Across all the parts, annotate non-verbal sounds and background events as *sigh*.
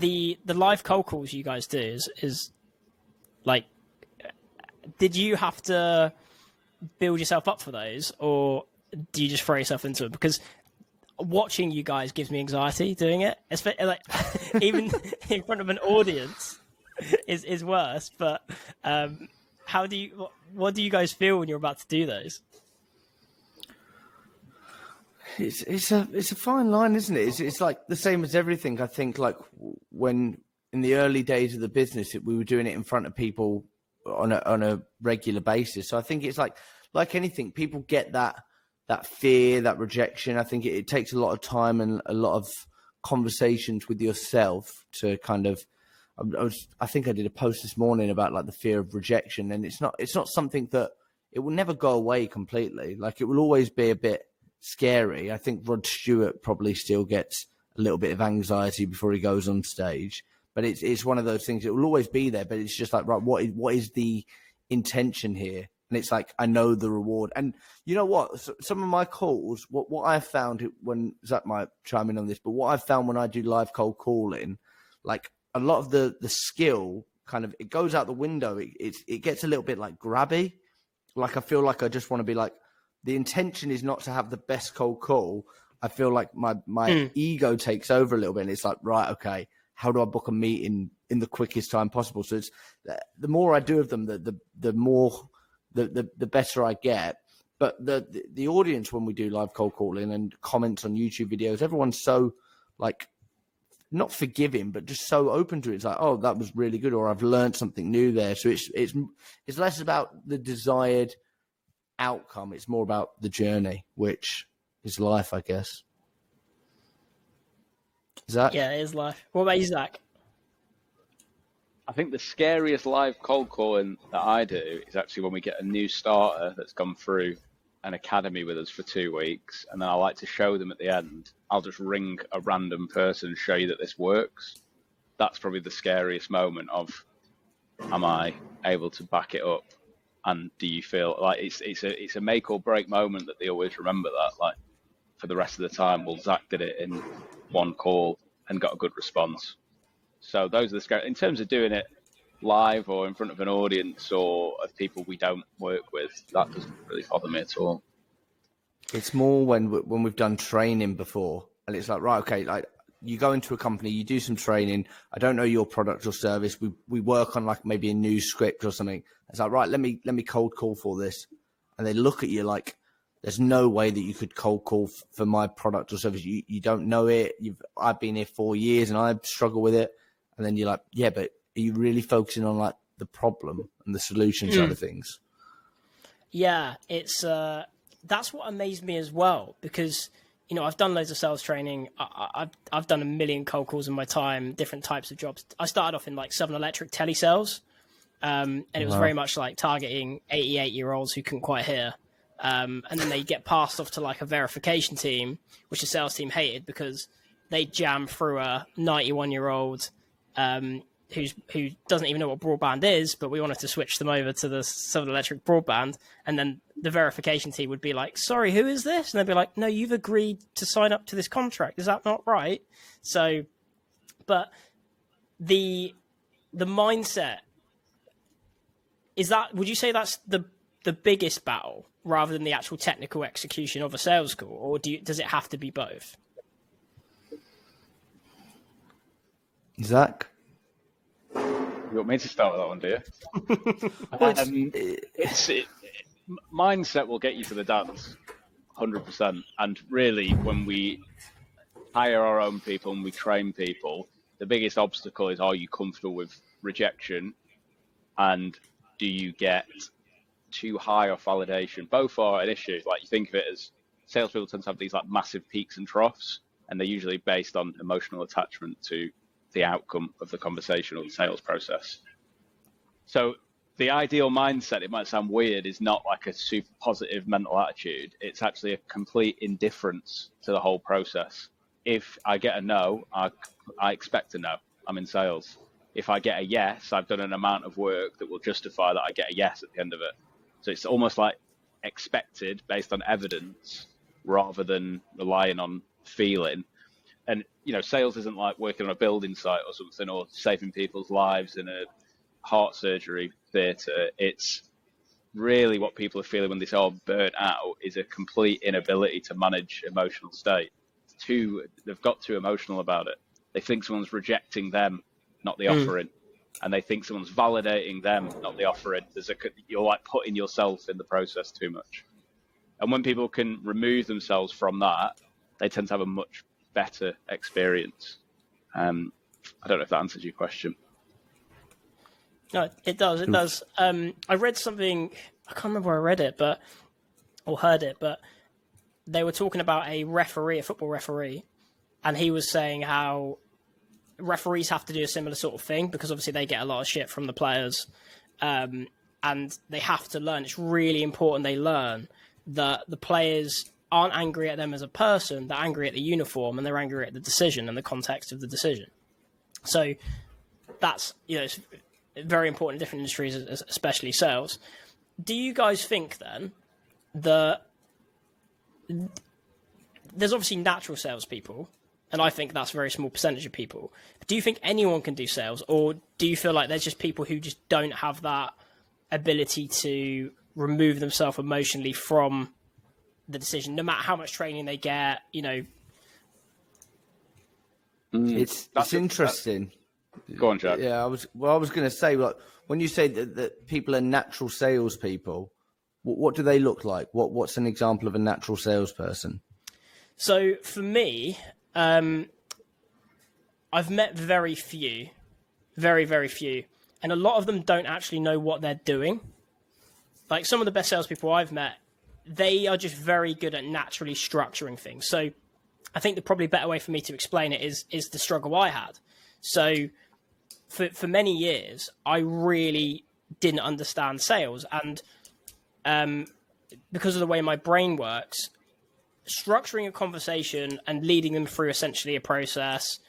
the the live cold calls you guys do is is like, did you have to build yourself up for those, or do you just throw yourself into it? Because watching you guys gives me anxiety doing it. Especially like *laughs* even *laughs* in front of an audience is is worse. But um, how do you what, what do you guys feel when you're about to do those? It's it's a it's a fine line, isn't it? It's it's like the same as everything. I think like when in the early days of the business, we were doing it in front of people on a on a regular basis. So I think it's like like anything, people get that that fear, that rejection. I think it, it takes a lot of time and a lot of conversations with yourself to kind of. I, was, I think I did a post this morning about like the fear of rejection, and it's not it's not something that it will never go away completely. Like it will always be a bit scary. I think Rod Stewart probably still gets a little bit of anxiety before he goes on stage, but it's it's one of those things. It will always be there, but it's just like right, what is what is the intention here? and it's like I know the reward. And you know what? some of my calls, what what I found when Zac might chime in on this, but what I found when I do live cold calling, like a lot of the the skill kind of it goes out the window. It it, it gets a little bit like grabby. Like I feel like I just want to be like the intention is not to have the best cold call. I feel like my my mm. ego takes over a little bit, and it's like right, okay, how do I book a meeting in the quickest time possible? So it's the more I do of them, the the the more the, the, the better I get. But the, the, the audience when we do live cold calling and comments on YouTube videos, everyone's so like not forgiving, but just so open to it. It's like, oh, that was really good, or I've learned something new there. So it's it's it's less about the desired outcome. It's more about the journey, which is life, I guess. Is that? Yeah, it is life. What about you, Zac? I think the scariest live cold calling that I do is actually when we get a new starter that's gone through an academy with us for two weeks, and then I like to show them at the end. I'll just ring a random person and show you that this works. That's probably the scariest moment of, am I able to back it up? And do you feel like it's it's a it's a make or break moment that they always remember that like for the rest of the time. Well, Zac did it in one call and got a good response. So those are the scary. In terms of doing it live or in front of an audience or of people we don't work with, that doesn't really bother me at all. It's more when when we've done training before, and it's like right, okay, like you go into a company, you do some training. I don't know your product or service. We we work on like maybe a new script or something. It's like right, let me let me cold call for this, and they look at you like there's no way that you could cold call f- for my product or service. You you don't know it. You've I've been here four years and I struggle with it and then you're like, yeah, but are you really focusing on like the problem and the solution mm. side of things? Yeah, it's uh, that's what amazed me as well because you know I've done loads of sales training. I, have I've done a million cold calls in my time, different types of jobs. I started off in like Southern Electric telesales, um, and it was wow. very much like targeting 88 year olds who couldn't quite hear. Um, and then they get passed off to like a verification team, which the sales team hated because they jam through a 91 year old um, who's who doesn't even know what broadband is, but we wanted to switch them over to the Southern Electric broadband, and then the verification team would be like, "Sorry, who is this?" And they'd be like, "No, you've agreed to sign up to this contract. Is that not right?" So, but the the mindset is that would you say that's the the biggest battle rather than the actual technical execution of a sales call, or do you, does it have to be both? Zac? You want me to start with that one, do you? *laughs* um, it's, it, mindset will get you to the dance, 100%. And really, when we hire our own people and we train people, the biggest obstacle is are you comfortable with rejection and do you get too high of validation? Both are an issue. Like you think of it as salespeople tend to have these like massive peaks and troughs, and they're usually based on emotional attachment to the outcome of the conversation or the sales process. So the ideal mindset, it might sound weird, is not like a super positive mental attitude. It's actually a complete indifference to the whole process. If I get a no, I, I expect a no. I'm in sales. If I get a yes, I've done an amount of work that will justify that I get a yes at the end of it. So it's almost like expected based on evidence rather than relying on feeling and you know, sales isn't like working on a building site or something, or saving people's lives in a heart surgery theatre. It's really what people are feeling when they say, "Oh, burnt out," is a complete inability to manage emotional state. too, they've got too emotional about it. They think someone's rejecting them, not the mm. offering, and they think someone's validating them, not the offering. There's a you're like putting yourself in the process too much. And when people can remove themselves from that, they tend to have a much better experience. Um, I don't know if that answers your question. No, it does. It does. Um, I read something. I can't remember where I read it, but or heard it, but they were talking about a referee, a football referee, and he was saying how referees have to do a similar sort of thing because obviously they get a lot of shit from the players, um, and they have to learn. It's really important they learn that the players aren't angry at them as a person; they're angry at the uniform and they're angry at the decision and the context of the decision. So that's you know it's very important in different industries, especially sales. Do you guys think then that there's obviously natural salespeople, and I think that's a very small percentage of people. Do you think anyone can do sales, or do you feel like there's just people who just don't have that ability to remove themselves emotionally from the decision, no matter how much training they get? You know, mm. it's it's interesting. Go on, Jack. Yeah, I was. Well, I was going to say, like, when you say that, that people are natural salespeople, what, what do they look like? What What's an example of a natural salesperson? So for me, um, I've met very few, very very few, and a lot of them don't actually know what they're doing. Like some of the best salespeople I've met, they are just very good at naturally structuring things. So I think the probably better way for me to explain it is is the struggle I had. So for for many years, I really didn't understand sales, and um, because of the way my brain works, structuring a conversation and leading them through essentially a process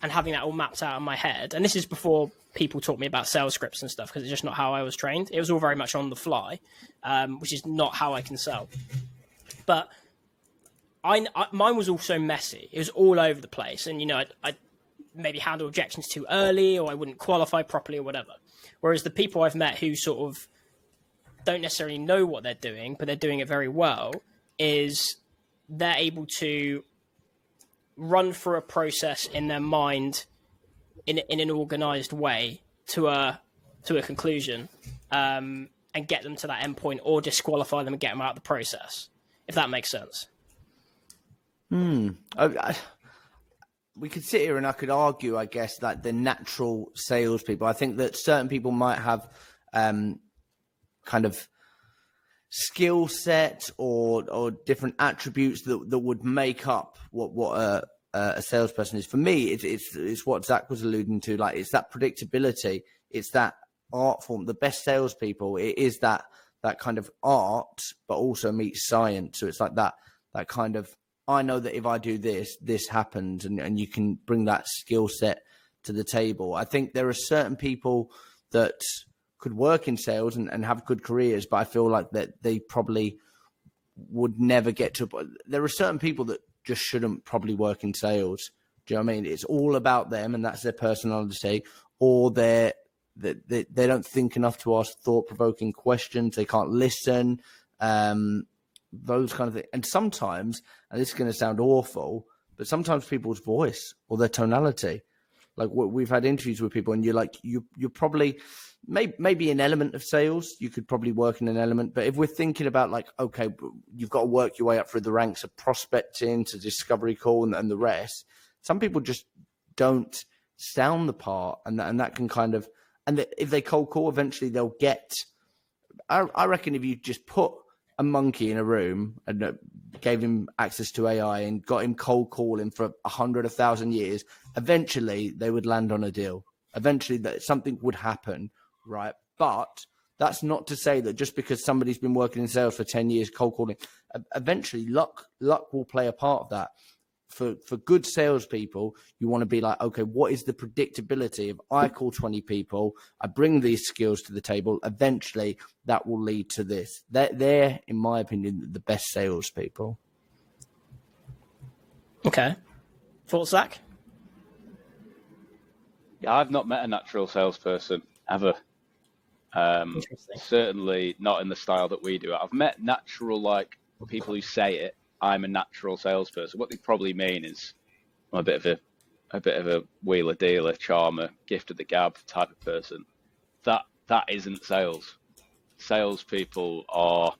and having that all mapped out in my head. And this is before people taught me about sales scripts and stuff because it's just not how I was trained. It was all very much on the fly, um, which is not how I can sell. But I, I, mine was also messy. It was all over the place, and you know, I, I maybe handle objections too early or I wouldn't qualify properly or whatever. Whereas the people I've met who sort of don't necessarily know what they're doing, but they're doing it very well, is they're able to run through a process in their mind in in an organized way to a to a conclusion um, and get them to that endpoint or disqualify them and get them out of the process if that makes sense hmm I, I, we could sit here and I could argue, I guess, that the natural salespeople. I think that certain people might have um, kind of skill set or or different attributes that that would make up what what a Uh, a salesperson is. For me, it's it's it's what Zac was alluding to. Like it's that predictability. It's that art form. The best salespeople. It is that that kind of art, but also meets science. So it's like that that kind of I know that if I do this, this happens, and, and you can bring that skill set to the table. I think there are certain people that could work in sales and, and have good careers, but I feel like that they probably would never get to. There are certain people that just shouldn't probably work in sales. Do you know what I mean? It's all about them, and that's their personality, or they're they, they, they don't think enough to ask thought provoking questions. They can't listen. Um, those kind of things. And sometimes, and this is going to sound awful, but sometimes people's voice or their tonality, like we've had interviews with people, and you're like, you you're probably maybe maybe an element of sales. You could probably work in an element, but if we're thinking about like, okay, you've got to work your way up through the ranks of prospecting to discovery call and, and the rest. Some people just don't sound the part, and that, and that can kind of and if they cold call, eventually they'll get. I, I reckon if you just put a monkey in a room and uh, gave him access to AI and got him cold calling for a hundred, a thousand years, eventually they would land on a deal. Eventually, that something would happen, right? But that's not to say that just because somebody's been working in sales for ten years, cold calling, eventually luck luck will play a part of that for for good salespeople, you want to be like, okay, what is the predictability? If I call twenty people, I bring these skills to the table. Eventually, that will lead to this. They're, they're in my opinion, the best salespeople. Okay, Thoughts, Zac? Yeah, I've not met a natural salesperson ever. Um, certainly not in the style that we do. I've met natural like people who say it. I'm a natural salesperson. What they probably mean is I'm a bit of a a bit of a wheeler dealer, charmer, gift of the gab type of person. That that isn't sales. Salespeople are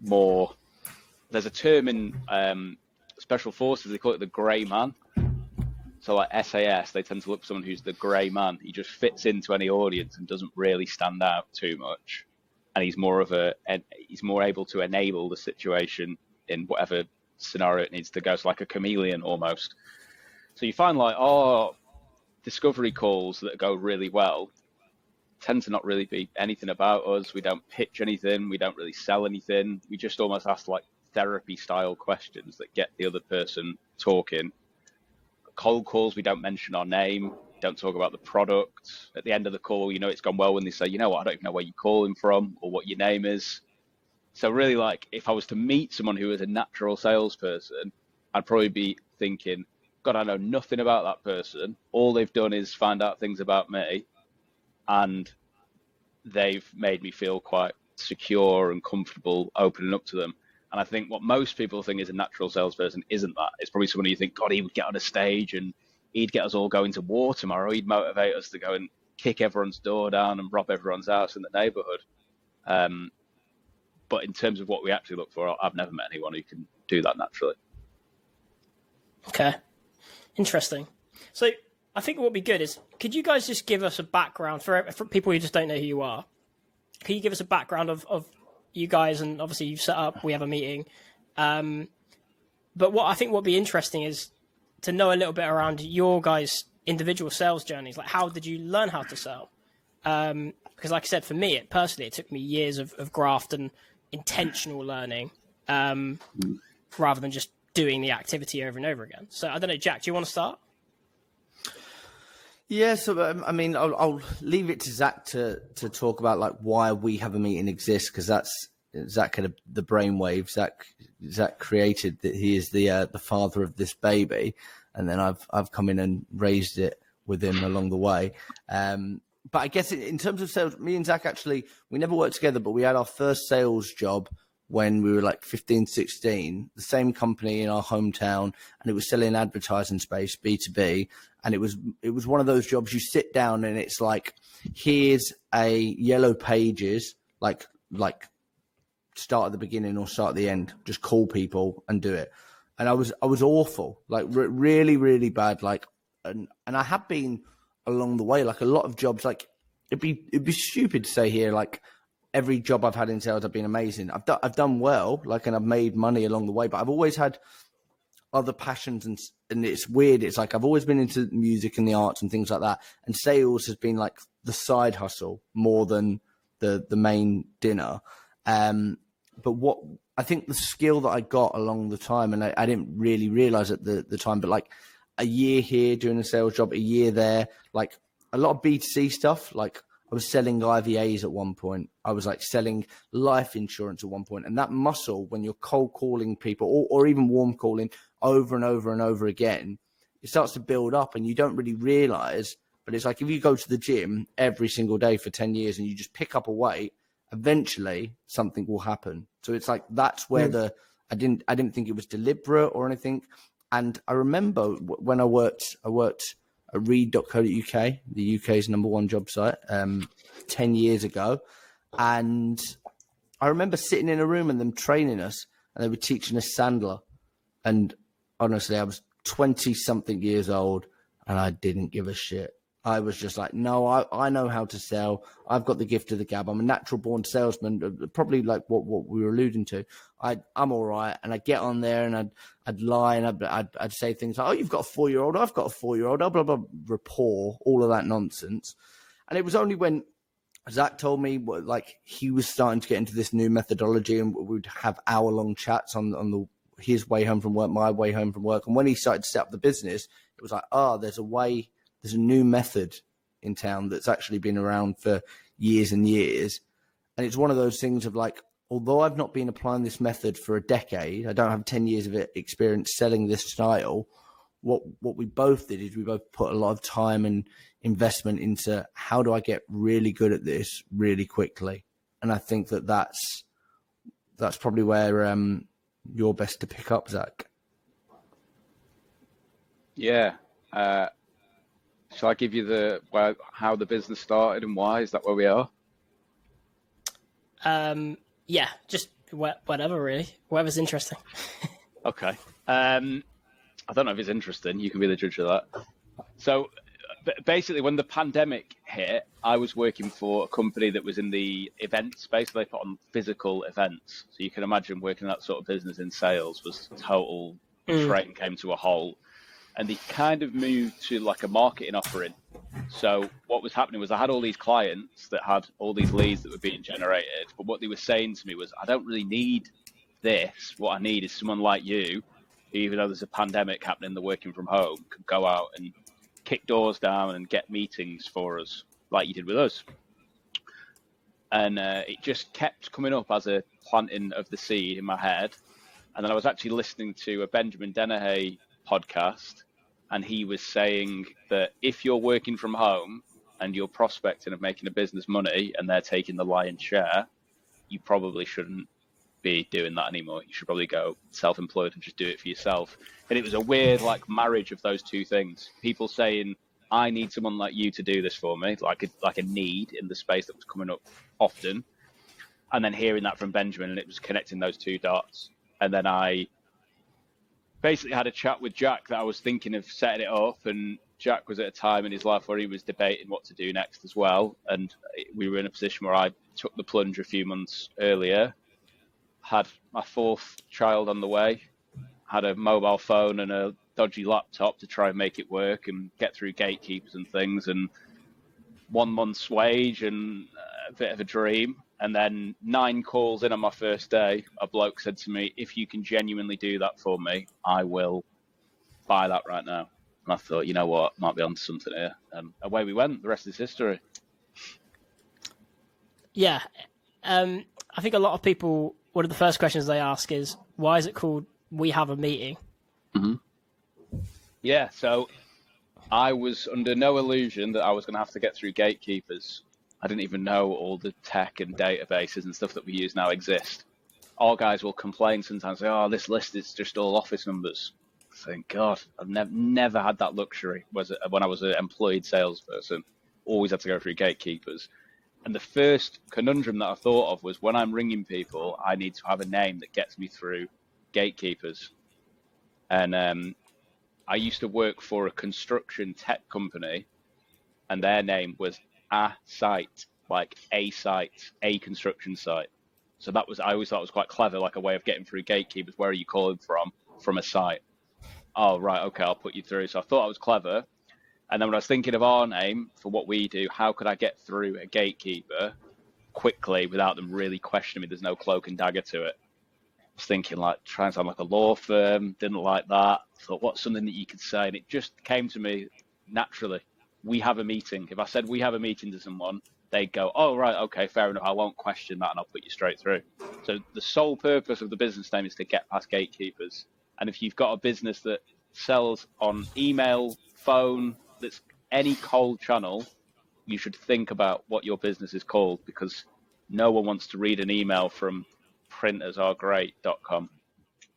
more. There's a term in um, special forces. They call it the grey man. So like SAS, they tend to look for someone who's the grey man. He just fits into any audience and doesn't really stand out too much, and he's more of a he's more able to enable the situation in whatever scenario it needs to go. So like a chameleon almost. So you find like oh, discovery calls that go really well tend to not really be anything about us. We don't pitch anything. We don't really sell anything. We just almost ask like therapy style questions that get the other person talking cold calls, we don't mention our name, don't talk about the product. At the end of the call, you know, it's gone well when they say, you know what, I don't even know where you're calling from or what your name is. So really, like, if I was to meet someone who is a natural salesperson, I'd probably be thinking, God, I know nothing about that person. All they've done is find out things about me, and they've made me feel quite secure and comfortable opening up to them. And I think what most people think is a natural salesperson isn't that. It's probably someone you think, God, he would get on a stage and he'd get us all going to war tomorrow. He'd motivate us to go and kick everyone's door down and rob everyone's house in the neighborhood. Um, but in terms of what we actually look for, I've never met anyone who can do that naturally. Okay, interesting. So I think what would be good is, could you guys just give us a background for, for people who just don't know who you are? Can you give us a background of, of you guys, and obviously you've set up. We have a meeting. Um, but what I think would be interesting is to know a little bit around your guys' individual sales journeys. Like, how did you learn how to sell? Um, because, like I said, for me, it personally, it took me years of, of graft and intentional learning, um, rather than just doing the activity over and over again. So, I don't know, Jack, do you want to start? Yeah, so um, I mean, I'll, I'll, leave it to Zac to to talk about like why we have a meeting exists because that's Zac had a, the brainwave. Zac Zac created that he is the uh, the father of this baby, and then I've I've come in and raised it with him along the way. Um, but I guess in terms of sales, me and Zac actually we never worked together, but we had our first sales job when we were like 15, 16, the same company in our hometown, and it was selling advertising space, B2B. And it was it was one of those jobs you sit down and it's like, here's a yellow pages, like like start at the beginning or start at the end, just call people and do it. And I was I was awful, like re- really really bad, like and and I have been along the way, like a lot of jobs, like it'd be it'd be stupid to say here, like every job I've had in sales I've been amazing. I've done I've done well, like, and I've made money along the way. But I've always had other passions, and and it's weird. It's like I've always been into music and the arts and things like that. And sales has been like the side hustle more than the the main dinner. Um, but what I think the skill that I got along the time, and I, I didn't really realize at the the time, but like a year here doing a sales job, a year there, like a lot of B two C stuff, like I was selling IVAs at one point. I was like selling life insurance at one point. And that muscle, when you're cold calling people or, or even warm calling over and over and over again, it starts to build up and you don't really realize. But it's like if you go to the gym every single day for 10 years and you just pick up a weight, eventually something will happen. So it's like that's where hmm. the, I didn't, I didn't think it was deliberate or anything. And I remember when I worked, I worked, reed.co.uk, the UK's number one job site, um, 10 years ago. And I remember sitting in a room and them training us, and they were teaching us Sandler. And honestly, I was 20 something years old and I didn't give a shit. I was just like, no, I, I know how to sell. I've got the gift of the gab. I'm a natural born salesman, uh, probably like what, what we were alluding to. I, I'm all right. And I'd get on there and I'd, I'd lie and I'd, I'd, I'd say things like, oh, you've got a four year old. I've got a four year old, blah, blah, blah, rapport, all of that nonsense. And it was only when Zac told me what, like he was starting to get into this new methodology and we'd have hour long chats on, on the, his way home from work, my way home from work. And when he started to set up the business, it was like, oh, there's a way there's a new method in town that's actually been around for years and years. And it's one of those things of like, although I've not been applying this method for a decade, I don't have 10 years of experience selling this style. what what we both did is we both put a lot of time and investment into how do I get really good at this really quickly, and I think that that's that's probably where um, you're best to pick up, Zac. Yeah. Uh, shall I give you the where, how the business started and why? Is that where we are? Um, yeah, just whatever, really. Whatever's interesting. *laughs* okay. Um, I don't know if it's interesting. You can be the judge of that. So, basically, when the pandemic hit, I was working for a company that was in the event space. They put on physical events. So you can imagine working that sort of business in sales was total mm. train came to a halt. And they kind of moved to like a marketing offering. So what was happening was I had all these clients that had all these leads that were being generated. But what they were saying to me was, I don't really need this. What I need is someone like you, even though there's a pandemic happening, the working from home, could go out and kick doors down and get meetings for us, like you did with us. And uh, it just kept coming up as a planting of the seed in my head. And then I was actually listening to a Benjamin Dennehy podcast, and he was saying that if you're working from home and you're prospecting of making a business money and they're taking the lion's share, you probably shouldn't be doing that anymore. You should probably go self-employed and just do it for yourself. And it was a weird like marriage of those two things. People saying, "I need someone like you to do this for me," like a, like a need in the space that was coming up often, and then hearing that from Benjamin, and it was connecting those two dots. And then I basically had a chat with Jack that I was thinking of setting it up, and Jack was at a time in his life where he was debating what to do next as well, and we were in a position where I took the plunge a few months earlier had my fourth child on the way, had a mobile phone and a dodgy laptop to try and make it work and get through gatekeepers and things, and one month's wage and a bit of a dream. And then nine calls in on my first day, a bloke said to me, "If you can genuinely do that for me, I will buy that right now." And I thought, you know what, might be onto something here. And away we went. The rest is history. Yeah, um, I think a lot of people one of the first questions they ask is, why is it called We Have a Meeting? Mm-hmm. Yeah, so I was under no illusion that I was going to have to get through gatekeepers. I didn't even know all the tech and databases and stuff that we use now exist. Our guys will complain sometimes, say, oh, this list is just all office numbers. Thank God, I've never never had that luxury. Was when I was an employed salesperson, always had to go through gatekeepers. And the first conundrum that I thought of was when I'm ringing people, I need to have a name that gets me through gatekeepers. And um, I used to work for a construction tech company, and their name was a site, like a site, a construction site. So that was I always thought was quite clever, like a way of getting through gatekeepers. Where are you calling from? From a site. Oh right, okay, I'll put you through. So I thought I was clever, and then when I was thinking of our name for what we do, how could I get through a gatekeeper quickly without them really questioning me? There's no cloak and dagger to it. I was thinking like trying to sound like a law firm. Didn't like that. Thought what's something that you could say, and it just came to me naturally. We have a meeting. If I said we have a meeting to someone, they'd go, "Oh right, okay, fair enough. I won't question that, and I'll put you straight through." So the sole purpose of the business name is to get past gatekeepers. And if you've got a business that sells on email, phone, that's any cold channel, you should think about what your business is called because no one wants to read an email from printersaregreat.com.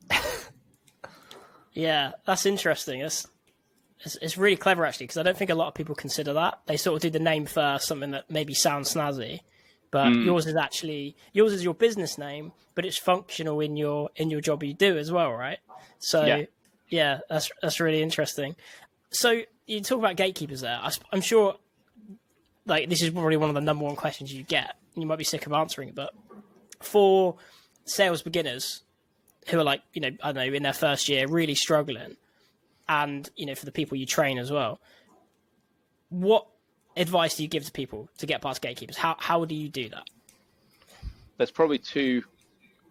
*laughs* yeah, that's interesting. It's, it's, it's really clever actually because I don't think a lot of people consider that. They sort of do the name first, something that maybe sounds snazzy, but mm. yours is actually yours is your business name, but it's functional in your in your job you do as well, right? So yeah, yeah that's that's really interesting. So you talk about gatekeepers there. I, am sure, like this is probably one of the number one questions you get. You might be sick of answering it, but for sales beginners who are like, you know, I don't know, in their first year, really struggling, and you know, for the people you train as well, what advice do you give to people to get past gatekeepers? How how do you do that? There's probably two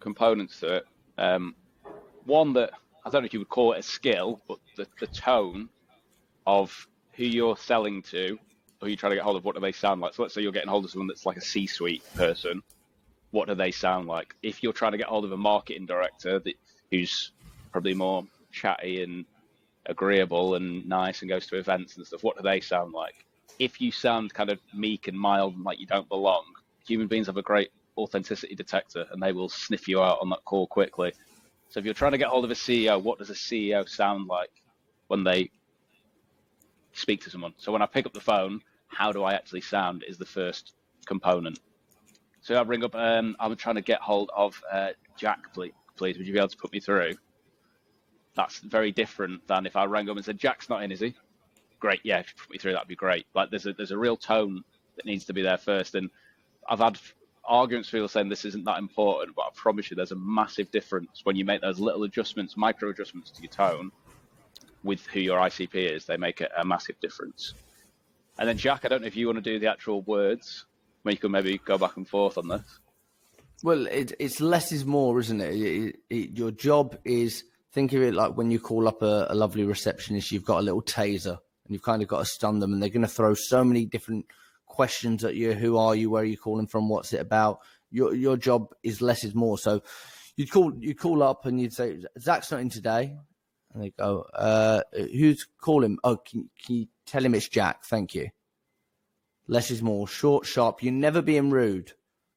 components to it. Um, one that I don't know if you would call it a skill, but the, the tone of who you're selling to, who you're trying to get hold of, what do they sound like? So let's say you're getting hold of someone that's like a C-suite person. What do they sound like? If you're trying to get hold of a marketing director that, who's probably more chatty and agreeable and nice and goes to events and stuff, what do they sound like? If you sound kind of meek and mild and like you don't belong, human beings have a great authenticity detector and they will sniff you out on that call quickly. So if you're trying to get hold of a CEO, what does a CEO sound like when they speak to someone? So when I pick up the phone, how do I actually sound is the first component. So I bring up, um, I'm trying to get hold of uh, Jack. Please, would you be able to put me through? That's very different than if I rang up and said, Jack's not in, is he? Great, yeah, if you put me through, that'd be great. Like there's a there's a real tone that needs to be there first. And I've had arguments for people saying this isn't that important, but I promise you there's a massive difference when you make those little adjustments, micro adjustments to your tone with who your ICP is. They make a, a massive difference. And then Jack, I don't know if you want to do the actual words. You could maybe go back and forth on this. Well, it, it's less is more, isn't it? It, it? Your job is think of it like when you call up a, a lovely receptionist, you've got a little taser and you've kind of got to stun them, and they're going to throw so many different questions at you. Who are you? Where are you calling from? What's it about? Your your job is less is more. So you'd call you call up and you'd say Zac's not in today, and they go, uh, "Who's calling? Oh, can, can you tell him it's Jack? Thank you." Less is more. Short, sharp. You're never being rude.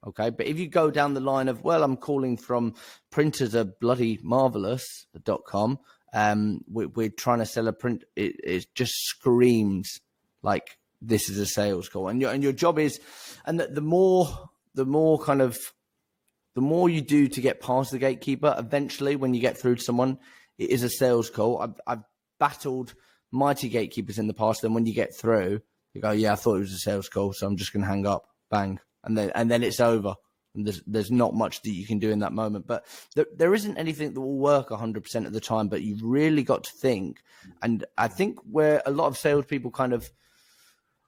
Okay. But if you go down the line of, well, I'm calling from printers are bloody marvelous.com, um, we, we're trying to sell a print, it, it just screams like this is a sales call. And your, and your job is, and the, the more, the more kind of, the more you do to get past the gatekeeper, eventually when you get through to someone, it is a sales call. I've, I've battled mighty gatekeepers in the past. And when you get through, you go, yeah, I thought it was a sales call, so I'm just going to hang up. Bang and then and then it's over. And there's there's not much that you can do in that moment. But there, there isn't anything that will work 100% of the time. But you've really got to think. And I think where a lot of salespeople kind of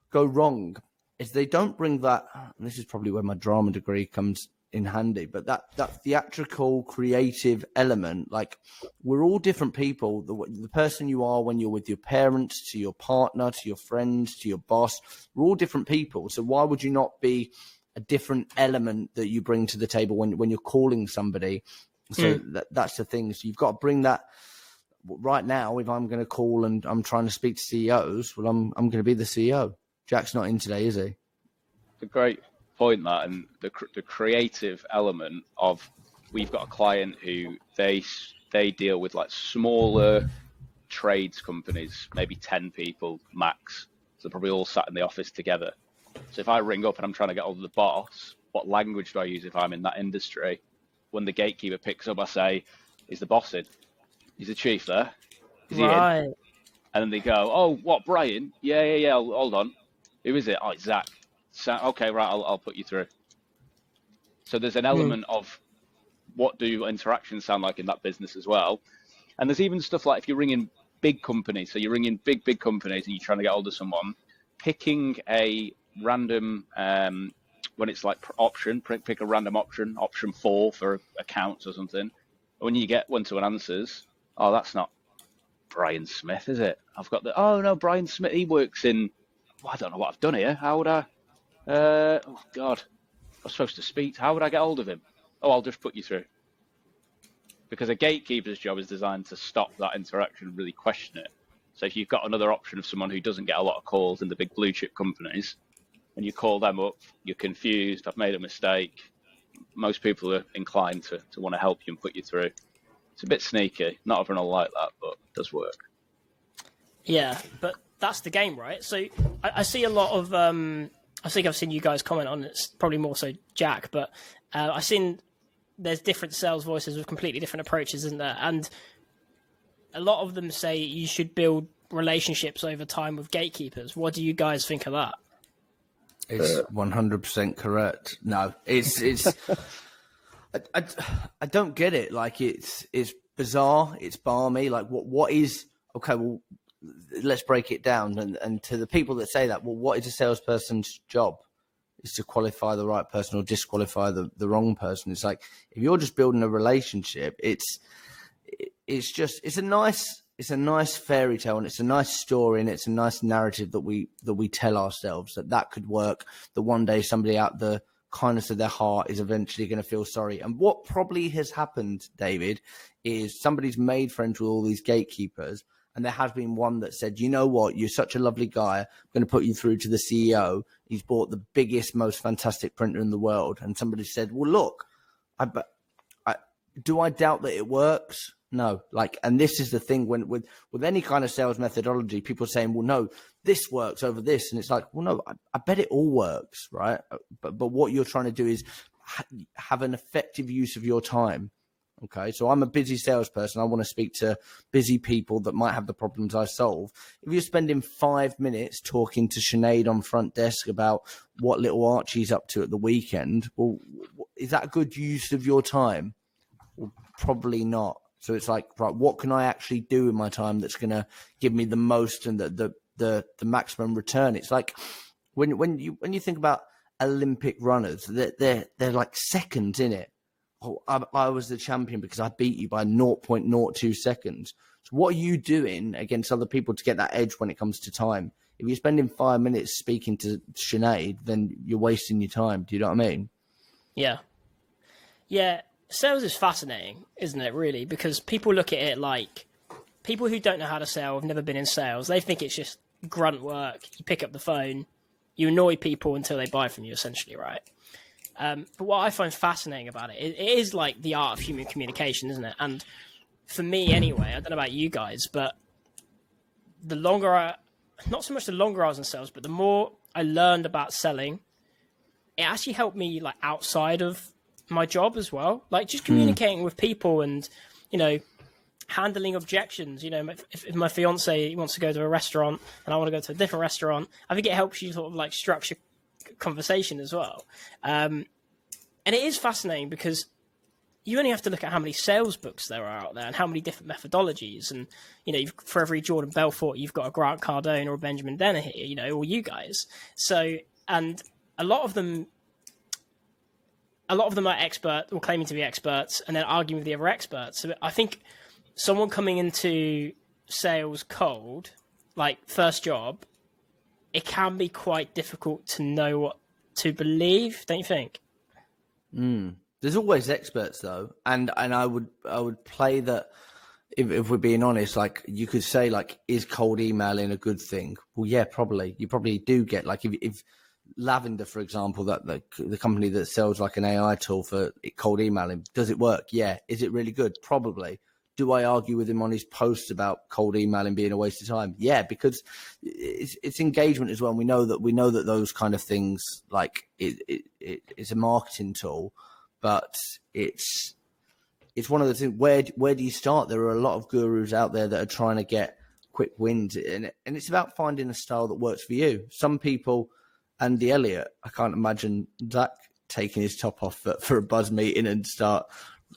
go wrong is they don't bring that. this is probably where my drama degree comes in handy. But that that theatrical, creative element, like we're all different people. The the person you are when you're with your parents, to your partner, to your friends, to your boss, we're all different people. So why would you not be a different element that you bring to the table when when you're calling somebody. So mm. that, that's the thing. So you've got to bring that right now. If I'm going to call and I'm trying to speak to CEOs, well, I'm I'm going to be the CEO. Jack's not in today, is he? It's a great point, that, and the the creative element of we've got a client who they they deal with like smaller trades companies, maybe ten people max. So probably all sat in the office together so if I ring up and I'm trying to get hold of the boss, what language do I use if I'm in that industry? When the gatekeeper picks up, I say, "Is the boss in? Is the chief there? Is right. in?" And then they go, "Oh, what, Brian? Yeah, yeah, yeah. Hold on. Who is it? Oh, it's Zac. Zac. okay, right. I'll, I'll put you through." So there's an hmm. element mm. of what do interactions sound like in that business as well. And there's even stuff like if you're ringing big companies, so you're ringing big, big companies and you're trying to get hold of someone, picking a random um, when it's like option, pick a random option, option four for accounts or something. When you get one to one answers, oh, that's not Brian Smith, is it? I've got the oh no, Brian Smith. He works in. Well, I don't know what I've done here. How would I? Uh, oh God, I was supposed to speak. How would I get hold of him? Oh, I'll just put you through. Because a gatekeeper's job is designed to stop that interaction and really question it. So if you've got another option of someone who doesn't get a lot of calls in the big blue chip companies, and you call them up, you're confused, I've made a mistake. Most people are inclined to, to want to help you and put you through. It's a bit sneaky. Not everyone will like that, but it does work. Yeah, but that's the game, right? So I, I see a lot of. Um, I think I've seen you guys comment on it. It's probably more so Jack, but uh, I've seen there's different sales voices with completely different approaches, isn't there? And a lot of them say you should build relationships over time with gatekeepers. What do you guys think of that? It's uh, one hundred percent correct. No, it's it's. *laughs* I, I, I don't get it. Like it's it's bizarre. It's barmy. Like what what is okay? Well, let's break it down. And and to the people that say that, well, what is a salesperson's job? Is to qualify the right person or disqualify the the wrong person. It's like if you're just building a relationship, it's it's just it's a nice it's a nice fairy tale and it's a nice story and it's a nice narrative that we that we tell ourselves that that could work that one day somebody out the kindness of their heart is eventually going to feel sorry and what probably has happened david is somebody's made friends with all these gatekeepers and there has been one that said, "You know what? You're such a lovely guy. I'm going to put you through to the CEO. He's bought the biggest, most fantastic printer in the world." And somebody said, "Well, look, I, I do I doubt that it works? No. Like, and this is the thing when with with any kind of sales methodology, people saying, "Well, no, this works over this," and it's like, "Well, no, I, I bet it all works, right?" Uh, but but what you're trying to do is ha- have an effective use of your time Okay, so I'm a busy salesperson. I want to speak to busy people that might have the problems I solve. If you're spending five minutes talking to Sinead on front desk about what little Archie's up to at the weekend, well, is that a good use of your time? Well, probably not. So it's like, right, what can I actually do in my time that's going to give me the most and the, the the the maximum return? It's like when when you when you think about Olympic runners, they're they're, they're like seconds in it oh, I, I, was the champion because I beat you by 0.02 seconds. So what are you doing against other people to get that edge when it comes to time? If you're spending five minutes speaking to Sinead, then you're wasting your time. Do you know what I mean? Yeah. Yeah. Sales is fascinating, isn't it, really? Because people look at it like people who don't know how to sell, have never been in sales, they think it's just grunt work. You pick up the phone, you annoy people until they buy from you, essentially, right? Um, but what I find fascinating about it, it, it is like the art of human communication, isn't it? And for me, anyway, I don't know about you guys, but the longer I, not so much the longer I was in sales, but the more I learned about selling, it actually helped me like outside of my job as well. Like just hmm. communicating mm. with people and, you know, handling objections. You know, if, if my fiance wants to go to a restaurant and I want to go to a different restaurant, I think it helps you sort of like structure conversation as well. Um, and it is fascinating because you only have to look at how many sales books there are out there and how many different methodologies. And, you know, for every Jordan Belfort, you've got a Grant Cardone or a Benjamin Dennehy, you know, or you guys. So, and a lot of them, a lot of them are expert or claiming to be experts and then arguing with the other experts. So I think someone coming into sales cold, like first job, it can be quite difficult to know what to believe, don't you think? Mm. There's always experts though, and and I would I would play that. If, if we're being honest, like you could say, like, is cold emailing a good thing? Well, yeah, probably. You probably do get like if, if Lavender, for example, that the, the company that sells like an AI tool for cold emailing, does it work? Yeah. Is it really good? Probably do I argue with him on his posts about cold emailing being a waste of time? Yeah, because it's, it's engagement as well. And we know that we know that those kind of things, like it, it, it, it's a marketing tool, but it's it's one of the things. Where where do you start? There are a lot of gurus out there that are trying to get quick wins, and and it's about finding a style that works for you. Some people, Andy Elliott, I can't imagine Zac taking his top off for, for a buzz meeting and start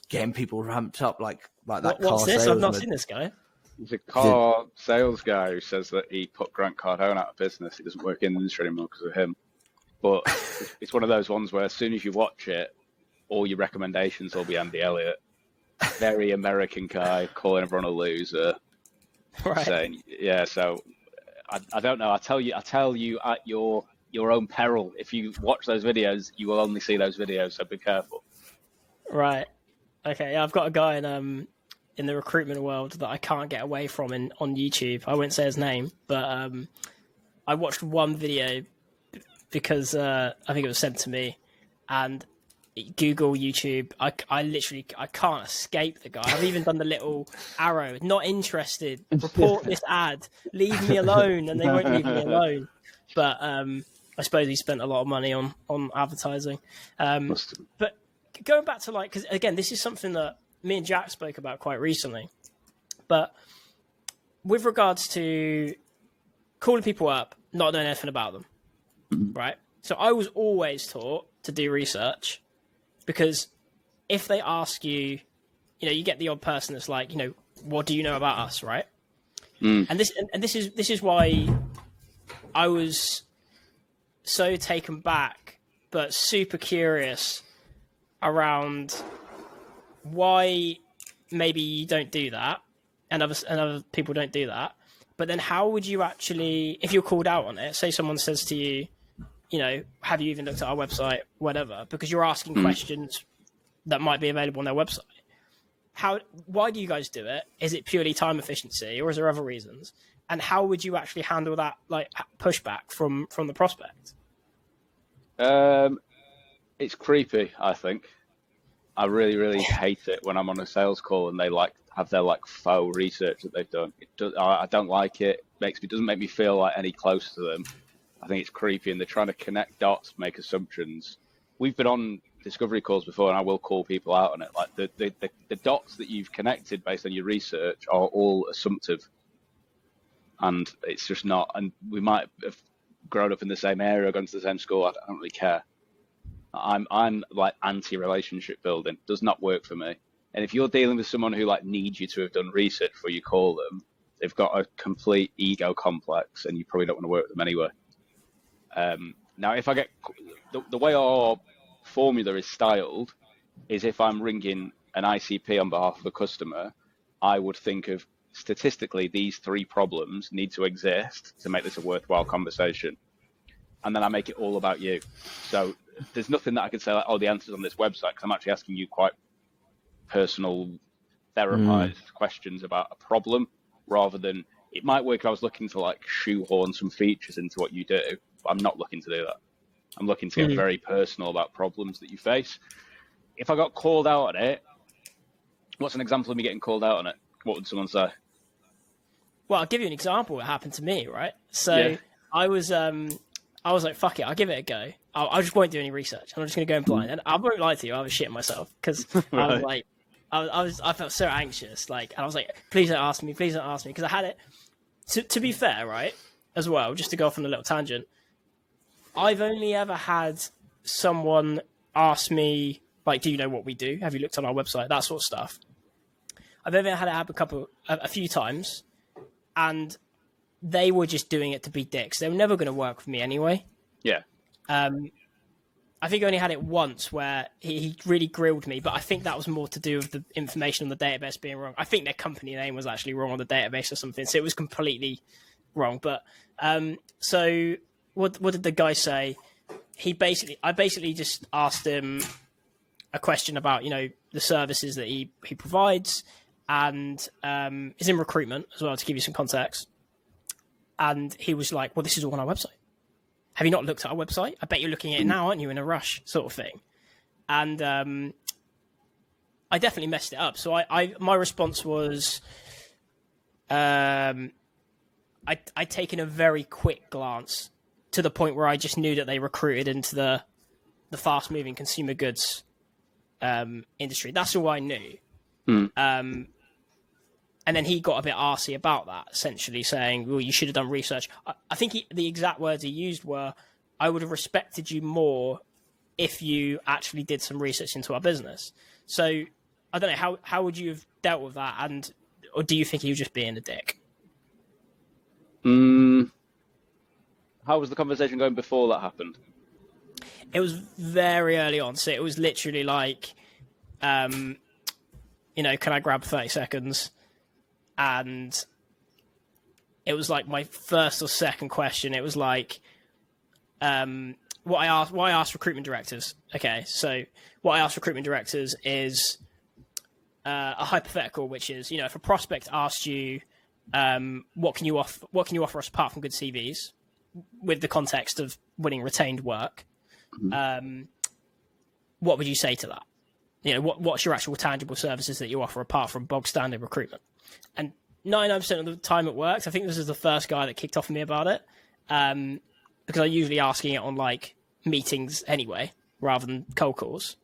getting people ramped up like like that. What, what's this? I've not seen this guy. He's a car sales guy who says that he put Grant Cardone out of business. He doesn't work in the industry anymore because of him. But it's one of those ones where as soon as you watch it, all your recommendations will be Andy Elliott. Very American guy, calling everyone a loser. Right. Saying, yeah, so I, I don't know. I tell you, I tell you at your your own peril. If you watch those videos, you will only see those videos. So be careful. Right. Okay. I've got a guy in um in the recruitment world that I can't get away from in on YouTube. I won't say his name, but um, I watched one video because uh, I think it was sent to me, and Google, YouTube. I, I literally I can't escape the guy. I've even done the little arrow. Not interested. Report this ad. Leave me alone, and they won't leave me alone. But um, I suppose he spent a lot of money on on advertising. Um, but going back to like because again, this is something that me and Jack spoke about quite recently. But with regards to calling people up, not knowing anything about them, mm-hmm. right? So I was always taught to do research because if they ask you, you know, you get the odd person that's like, you know, what do you know about us, right? Mm. And this and, and this is this is why I was so taken back, but super curious around why maybe you don't do that, and other and other people don't do that. But then, how would you actually, if you're called out on it? Say someone says to you, you know, have you even looked at our website, whatever? Because you're asking mm. questions that might be available on their website. how why do you guys do it? Is it purely time efficiency, or is there other reasons? And how would you actually handle that like pushback from from the prospect? Um, it's creepy. I think I really really hate it when I'm on a sales call and they like have their like faux research that they've done. It does, I, I don't like it. it. Makes me doesn't make me feel like any close to them. I think it's creepy, and they're trying to connect dots, make assumptions. We've been on discovery calls before, and I will call people out on it. Like the, the, the, the dots that you've connected based on your research are all assumptive, and it's just not. And we might have grown up in the same area, gone to the same school. I don't really care. I'm I'm like anti-relationship building. Does not work for me. And if you're dealing with someone who like needs you to have done research before you call them, they've got a complete ego complex, and you probably don't want to work with them anyway. Um, now, if I get the, the way our formula is styled, is if I'm ringing an ICP on behalf of a customer, I would think of statistically these three problems need to exist to make this a worthwhile conversation. And then I make it all about you. So there's nothing that I could say like, oh, the answer's on this website because I'm actually asking you quite personal, therapized mm. questions about a problem rather than it might work if I was looking to like shoehorn some features into what you do, but I'm not looking to do that. I'm looking to get mm. very personal about problems that you face. If I got called out on it, what's an example of me getting called out on it? What would someone say? Well, I'll give you an example. What happened to me, right? So yeah. I was, um, I was like, "Fuck it, I'll give it a go. I, I just won't do any research. I'm just going to go in blind." And I won't lie to you, I was shitting myself because right. *laughs* I was like, I was, I was, I felt so anxious. Like, and I was like, "Please don't ask me. Please don't ask me," because I had it. To, to be fair, right, as well, just to go off on a little tangent, I've only ever had someone ask me, like, do you know what we do? Have you looked on our website? That sort of stuff. I've ever had it happen a couple, a, a few times, and they were just doing it to be dicks. They were never going to work with me anyway. Yeah. Um, I think I only had it once where he, he, really grilled me, but I think that was more to do with the information on the database being wrong. I think their company name was actually wrong on the database or something, so it was completely wrong. But um, so what what did the guy say? He basically, I basically just asked him a question about you know the services that he he provides, and um, he's in recruitment as well to give you some context. And he was like, "Well, this is all on our website. Have you not looked at our website? I bet you're looking at it now, aren't you? In a rush, sort of thing." And um, I definitely messed it up. So I, I my response was, um, I I'd taken a very quick glance to the point where I just knew that they recruited into the the fast moving consumer goods um, industry. That's all I knew. Mm. Um, and then he got a bit arsy about that, essentially saying, "Well, you should have done research." I, I think he, the exact words he used were, "I would have respected you more if you actually did some research into our business." So I don't know how how would you have dealt with that, and or do you think he was just being a dick? Mm, how was the conversation going before that happened? It was very early on, so it was literally like, um, you know, can I grab thirty seconds? And it was like my first or second question. It was like, um, what I asked, what I asked recruitment directors. Okay, so what I asked recruitment directors is uh, a hypothetical, which is, you know, if a prospect asked you, um, what can you offer? What can you offer us apart from good CVs? with the context of winning retained work, mm-hmm. um, what would you say to that? You know, what what's your actual tangible services that you offer apart from bog standard recruitment? And ninety nine percent of the time it works. I think this is the first guy that kicked off me about it, um, because I'm usually asking it on like meetings anyway, rather than cold calls.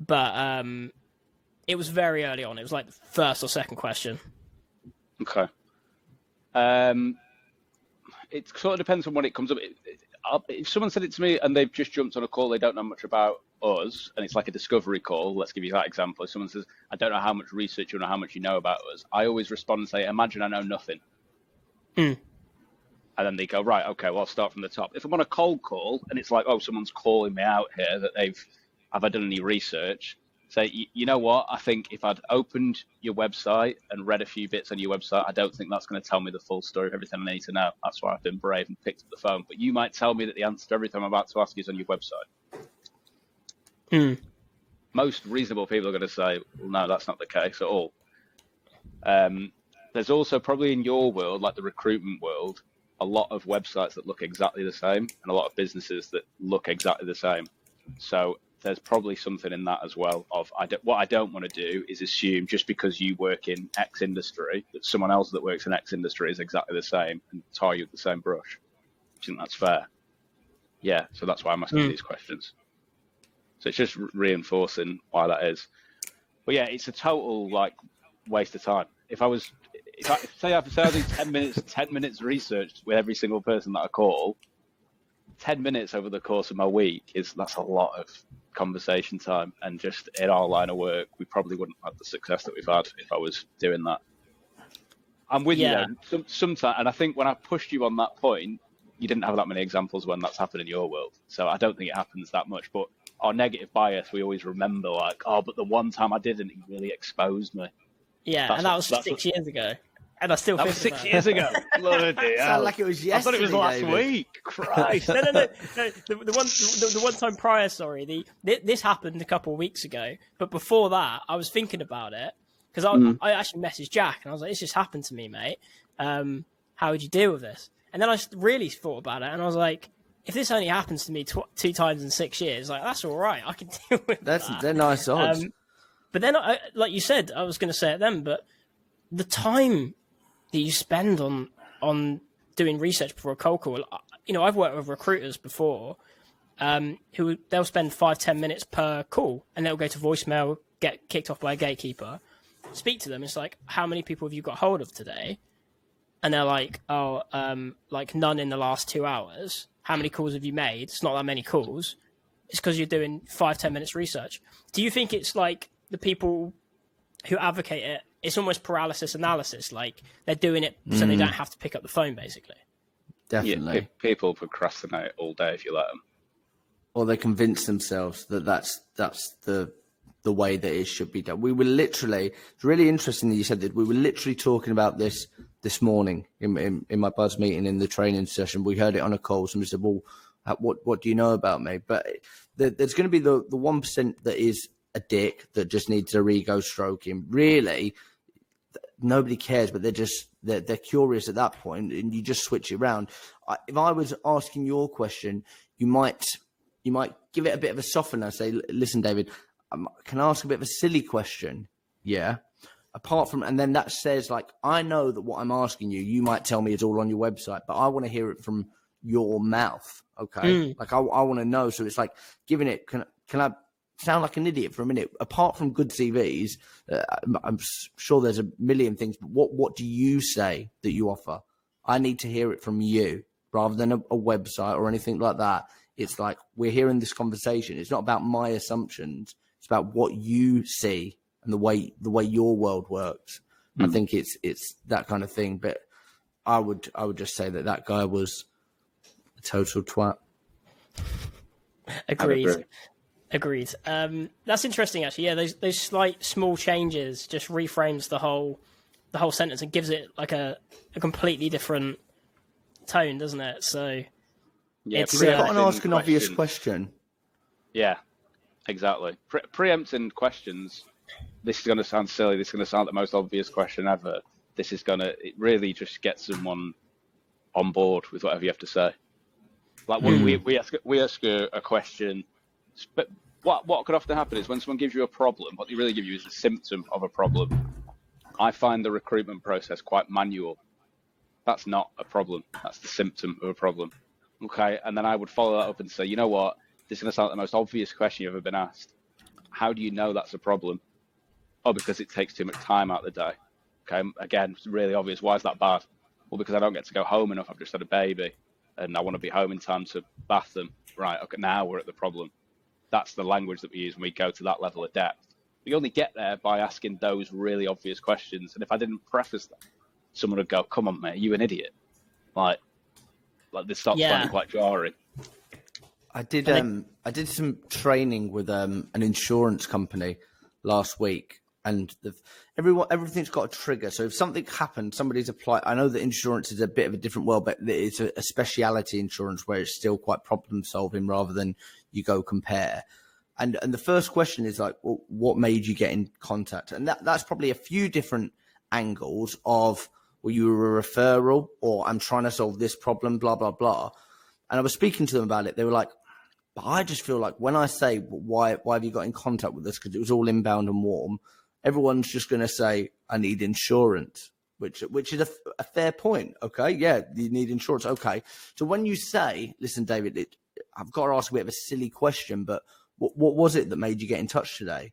But um, it was very early on. It was like the first or second question. Okay. Um, it sort of depends on when it comes up. If someone said it to me and they've just jumped on a call, they don't know much about us, and it's like a discovery call. Let's give you that example. If someone says, "I don't know how much research you know how much you know about us," I always respond and say, "Imagine I know nothing." Mm. And then they go, right, okay, well, I'll start from the top. If I'm on a cold call and it's like, oh, someone's calling me out here that they've, have I done any research? say, you know what? I think if I'd opened your website and read a few bits on your website, I don't think that's going to tell me the full story of everything I need to know. That's why I've been brave and picked up the phone. But you might tell me that the answer to everything I'm about to ask is on your website. Hmm. most reasonable people are going to say, well, no, that's not the case at all. Um, there's also probably in your world, like the recruitment world, a lot of websites that look exactly the same and a lot of businesses that look exactly the same. So there's probably something in that as well. Of I what I don't want to do is assume just because you work in X industry that someone else that works in X industry is exactly the same and tie you with the same brush. I think that's fair. Yeah, so that's why I'm asking mm. these questions. So it's just reinforcing why that is. But yeah, it's a total like waste of time. If I was, if I say I say I do ten minutes, ten minutes research with every single person that I call, ten minutes over the course of my week is that's a lot of conversation time. And just in our line of work, we probably wouldn't have the success that we've had if I was doing that. I'm with yeah. you. Some, sometimes, and I think when I pushed you on that point, you didn't have that many examples when that's happened in your world. So I don't think it happens that much. But our negative bias, we always remember like, oh, but the one time I didn't, he really exposed me. Yeah, that's and that was six what... years ago. And I still that was six years ago. *laughs* Bloody hell. like it was yesterday. I thought it was last David. week. Christ. no, no, no. no the, the, one, the, the, one time prior, sorry, the this happened a couple of weeks ago. But before that, I was thinking about it because I, mm. I actually messaged Jack and I was like, "This just happened to me, mate. Um, how would you deal with this?" And then I really thought about it and I was like, if this only happens to me tw- two times in six years, like that's all right. I can *laughs* deal with that's, that. They're nice odds. Um, but then, I, like you said, I was going to say it then, but the time that you spend on on doing research before a cold call, you know, I've worked with recruiters before um, who they'll spend five ten minutes per call, and they'll go to voicemail, get kicked off by a gatekeeper, speak to them. It's like, how many people have you got hold of today? And they're like, oh, um, like none in the last two hours how many calls have you made? It's not that many calls. It's because you're doing five, ten minutes research. Do you think it's like the people who advocate it? It's almost paralysis analysis. Like they're doing it so mm. they don't have to pick up the phone, basically. Definitely. Yeah, people procrastinate all day if you let them. Or they convince themselves that that's that's the the way that it should be done. We were literally, it's really interesting that you said that. We were literally talking about this this morning in, in, in, my buzz meeting in the training session. We heard it on a call. Somebody said, "Well, uh, what what do you know about me?" But there's going to be the the one percent that is a dick that just needs their ego stroking. Really, nobody cares, but they're just they're, they're curious at that point, and you just switch it around. if I was asking your question, you might you might give it a bit of a softener. Say, "Listen, David, um, can I ask a bit of a silly question?" Yeah apart from, and then that says, like, I know that what I'm asking you, you might tell me it's all on your website, but I want to hear it from your mouth. Okay. Mm. Like, I, I want to know. So it's like giving it, can, can I sound like an idiot for a minute? Apart from good CVs, uh, I'm sure there's a million things, but what, what do you say that you offer? I need to hear it from you rather than a, a website or anything like that. It's like we're hearing this conversation. It's not about my assumptions. It's about what you see and the way the way your world works. Mm. I hmm. think it's it's that kind of thing. But I would I would just say that that guy was a total twat. Agreed. Agreed. Um, that's interesting, actually. Yeah, those those slight small changes just reframes the whole the whole sentence and gives it like a, a completely different tone, doesn't it? So yeah, it's uh, got an ask an obvious question. Yeah, exactly. Pre- preempting questions this is going to sound silly. This is going to sound the most obvious question ever. This is going to really just get someone on board with whatever you have to say. Like when mm. we, we ask we ask a, a, question, but what what could often happen is when someone gives you a problem, what they really give you is a symptom of a problem. I find the recruitment process quite manual. That's not a problem. That's the symptom of a problem. Okay, and then I would follow that up and say, you know what? This is going to sound like the most obvious question you've ever been asked. How do you know that's a problem? Oh, because it takes too much time out of the day. Okay, again, it's really obvious. Why is that bad? Well, because I don't get to go home enough. I've just had a baby, and I want to be home in time to bath them. Right. Okay. Now we're at the problem. That's the language that we use when we go to that level of depth. We only get there by asking those really obvious questions. And if I didn't preface that, someone would go, "Come on, mate, you an idiot?" Like, like this starts yeah. sounding quite jarring. I did um I did some training with um an insurance company last week and the, everyone everything's got a trigger. So if something happened, somebody's applied. I know that insurance is a bit of a different world, but it's a, a speciality insurance where it's still quite problem solving rather than you GoCompare. And and the first question is like, well, what made you get in contact? And that that's probably a few different angles of, well, you were a referral, or I'm trying to solve this problem, blah blah blah. And I was speaking to them about it. They were like, but I just feel like when I say why why have you got in contact with us because it was all inbound and warm, everyone's just going to say I need insurance, which which is a, a, fair point. Okay, yeah, you need insurance. Okay, so when you say, listen, David, it, I've got to ask a bit of a silly question, but what, what was it that made you get in touch today?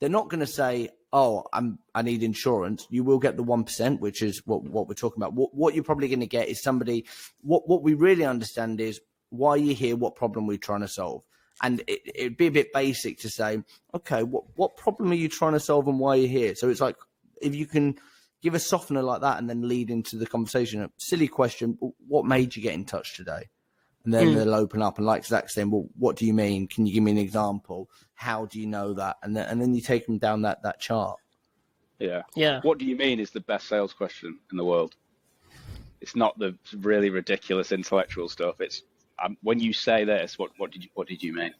They're not going to say, "Oh, I'm I need insurance." You will get the one percent, which is what what we're talking about. What what you're probably going to get is somebody. What what we really understand is why are you're here, what problem are we're trying to solve. And it, it'd be a bit basic to say, okay, what what problem are you trying to solve and why are you're here? So it's like if you can give a softener like that and then lead into the conversation. A silly question, what made you get in touch today? And then mm. they'll open up and like Zac saying, well, what do you mean? Can you give me an example? How do you know that? And then, and then you take them down that, that chart. Yeah. Yeah. What do you mean is the best sales question in the world? It's not the really ridiculous intellectual stuff. It's um, when you say this, what, what did you, what did you mean?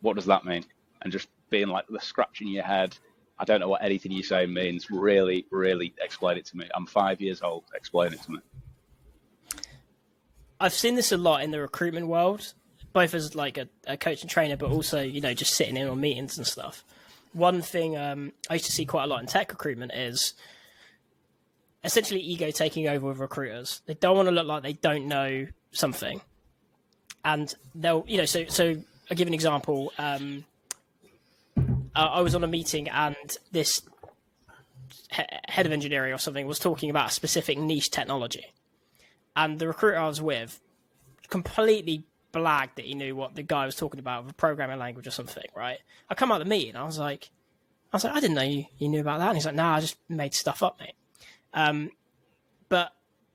What does that mean? And just being like the scratching your head, I don't know what anything you say means. Really, really explain it to me. I'm five years old. Explain it to me. I've seen this a lot in the recruitment world, both as like a, a coach and trainer, but also you know just sitting in on meetings and stuff. One thing um, I used to see quite a lot in tech recruitment is essentially ego taking over with recruiters. They don't want to look like they don't know something, and they'll you know so so. I'll give an example. Um, uh, I was on a meeting and this he- head of engineering or something was talking about a specific niche technology, and the recruiter I was with completely blagged that he knew what the guy was talking about with a programming language or something. Right? I come out of the meeting, I was like, I was like, I didn't know you, you knew about that. And he's like, Nah, I just made stuff up, mate. Um, but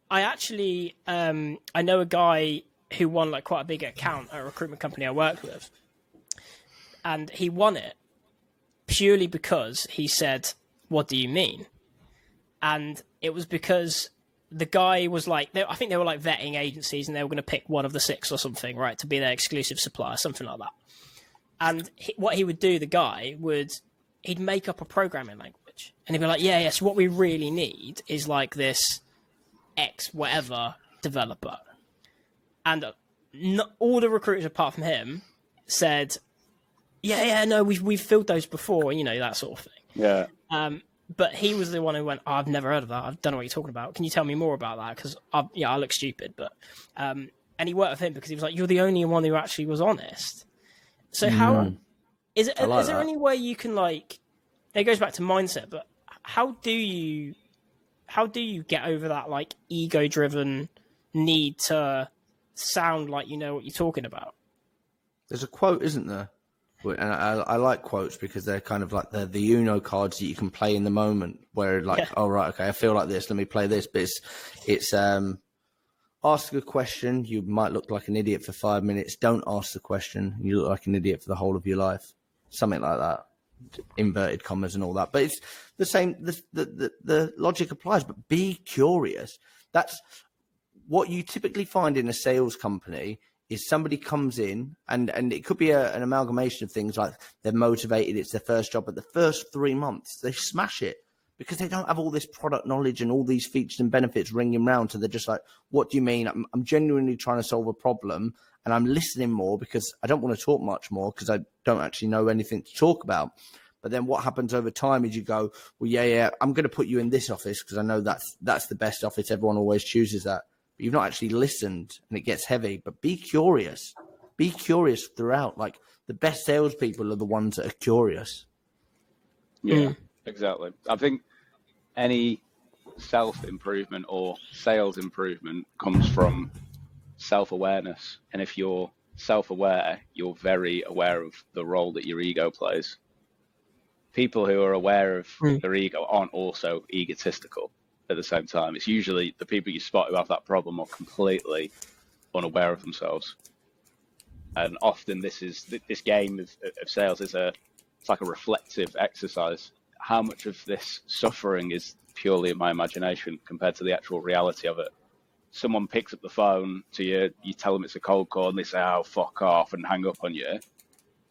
I actually um, I know a guy who won like quite a big account at a recruitment company I worked with, and he won it purely because he said, "What do you mean?" And it was because the guy was like, they, I think they were like vetting agencies, and they were going to pick one of the six or something, right, to be their exclusive supplier, something like that. And he, what he would do, the guy would he'd make up a programming language, and he'd be like, "Yeah, yes, what we really need is like this X whatever developer," and uh, not, all the recruiters apart from him said, yeah, yeah, no, we've we've filled those before, you know, that sort of thing. Yeah. Um, but he was the one who went, oh, I've never heard of that. I don't know what you're talking about. Can you tell me more about that? Because yeah, I look stupid, but um, and he worked with him because he was like, you're the only one who actually was honest. So how mm. is it? Like is there that. any way you can like? It goes back to mindset, but how do you how do you get over that like ego driven need to sound like you know what you're talking about? There's a quote, isn't there? and I, I, like quotes because they're kind of like the the Uno cards that you can play in the moment. Where like, yeah. oh right, okay, I feel like this. Let me play this. But it's it's um, ask a question. You might look like an idiot for five minutes. Don't ask the question. You look like an idiot for the whole of your life. Something like that. Inverted commas and all that. But it's the same. The the the, the logic applies. But be curious. That's what you typically find in a sales company is somebody comes in and and it could be a, an amalgamation of things like they're motivated it's their first job but the first three months they smash it because they don't have all this product knowledge and all these features and benefits ringing around so they're just like what do you mean i'm, I'm genuinely trying to solve a problem and i'm listening more because i don't want to talk much more because i don't actually know anything to talk about but then what happens over time is you go well yeah yeah i'm going to put you in this office because i know that's that's the best office everyone always chooses that but you've not actually listened and it gets heavy. But be curious. Be curious throughout. Like the best salespeople are the ones that are curious. Yeah, mm. Exactly. I think any self improvement or sales improvement comes from self awareness. And if you're self aware, you're very aware of the role that your ego plays. People who are aware of mm. their ego aren't also egotistical at the same time. It's usually the people you spot who have that problem are completely unaware of themselves. And often this is this game of, of sales is a it's like a reflective exercise. How much of this suffering is purely in my imagination compared to the actual reality of it? Someone picks up the phone to you, you tell them it's a cold call, and they say, "Oh, fuck off," and hang up on you.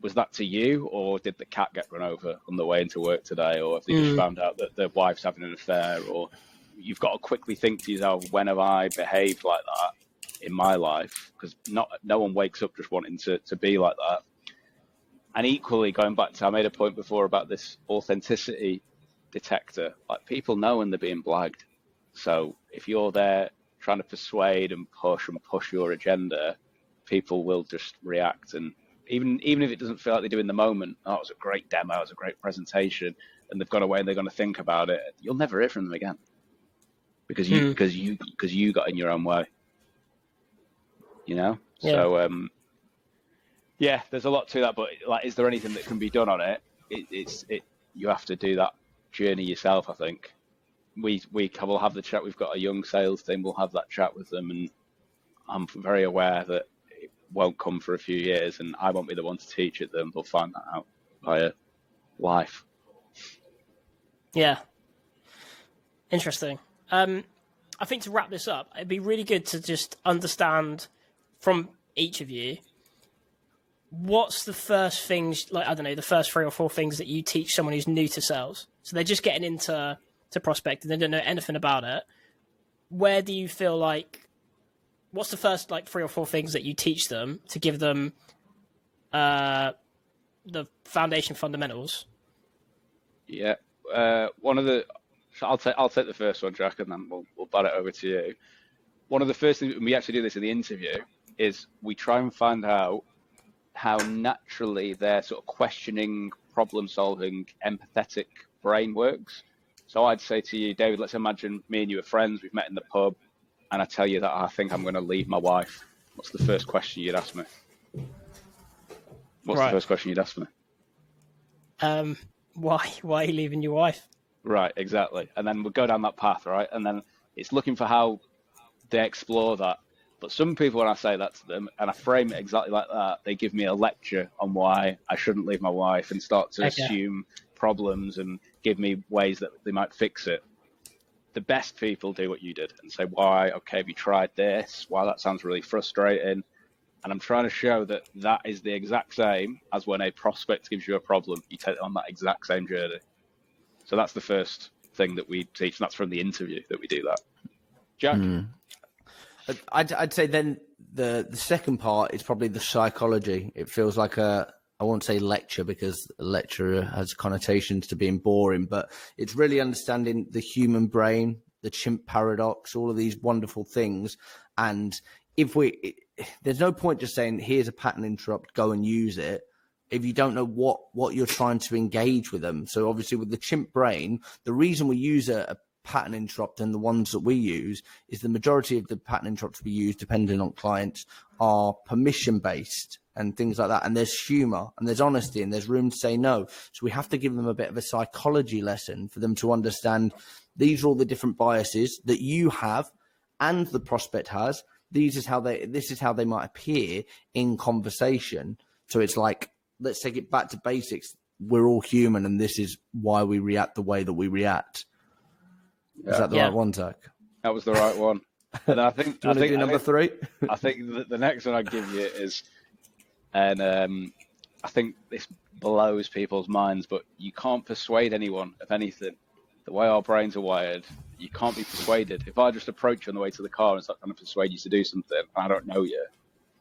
was that to you, or did the cat get run over on the way into work today, or have they mm. just found out that their wife's having an affair, or you've got to quickly think to yourself, when have I behaved like that in my life? Because not no one wakes up just wanting to, to be like that. And equally, going back to I made a point before about this authenticity detector. Like people know when they're being blagged. So if you're there trying to persuade and push and push your agenda, people will just react. And even even if it doesn't feel like they do in the moment, oh, it was a great demo, it was a great presentation, and they've gone away and they're going to think about it. You'll never hear from them again because you because mm. you because you got in your own way. You know. Yeah. So um, yeah, there's a lot to that. But like, is there anything that can be done on it? it it's it. You have to do that journey yourself. I think we we will have the chat. We've got a young sales team. We'll have that chat with them, and I'm very aware that it won't come for a few years, and I won't be the one to teach it them. They'll find that out via life. Yeah, interesting. Um, I think to wrap this up, it'd be really good to just understand from each of you what's the first things like I don't know the first three or four things that you teach someone who's new to sales. So they're just getting into to prospecting, they don't know anything about it. Where do you feel like what's the first like three or four things that you teach them to give them uh the foundation fundamentals? Yeah. Uh, one of the I'll take I'll take the first one, Jack, and then we'll we'll bat it over to you. One of the first things we actually do this in the interview is we try and find out how naturally their sort of questioning, problem solving, empathetic brain works. So I'd say to you, David, let's imagine me and you are friends. We've met in the pub, and I tell you that I think I'm going to leave my wife. What's the first question you'd ask me? What's right. the first question you'd ask me? Um, why? Why are you leaving your wife? Right, exactly. And then we'll go down that path, right? And then it's looking for how they explore that. But some people, when I say that to them and I frame it exactly like that, they give me a lecture on why I shouldn't leave my wife and start to okay. assume problems and give me ways that they might fix it. The best people do what you did and say, why? Okay, have you tried this? Why that sounds really frustrating. And I'm trying to show that that is the exact same as when a prospect gives you a problem. You take it on that exact same journey. So that's the first thing that we teach. And that's from the interview that we do that. Jack? Mm. I'd, I'd say then the, the second part is probably the psychology. It feels like a, I won't say lecture because lecture has connotations to being boring, but it's really understanding the human brain, the chimp paradox, all of these wonderful things. And if we, there's no point just saying, here's a pattern interrupt, go and use it if you don't know what what you're trying to engage with them. So obviously with the chimp brain, the reason we use a, a pattern interrupt and the ones that we use is the majority of the pattern interrupts we use, depending on clients, are permission based and things like that. And there's humor and there's honesty and there's room to say no. So we have to give them a bit of a psychology lesson for them to understand these are all the different biases that you have and the prospect has. These is how they this is how they might appear in conversation. So it's like let's take it back to basics. We're all human, and this is why we react the way that we react. Yeah. Is that the yeah. right one, Zac? That was the right one. And I think *laughs* I think number think, three. I think the, the next one I'd give you is, and um, I think this blows people's minds, but you can't persuade anyone of anything. The way our brains are wired, you can't be persuaded. If I just approach you on the way to the car and start trying to persuade you to do something, I don't know you,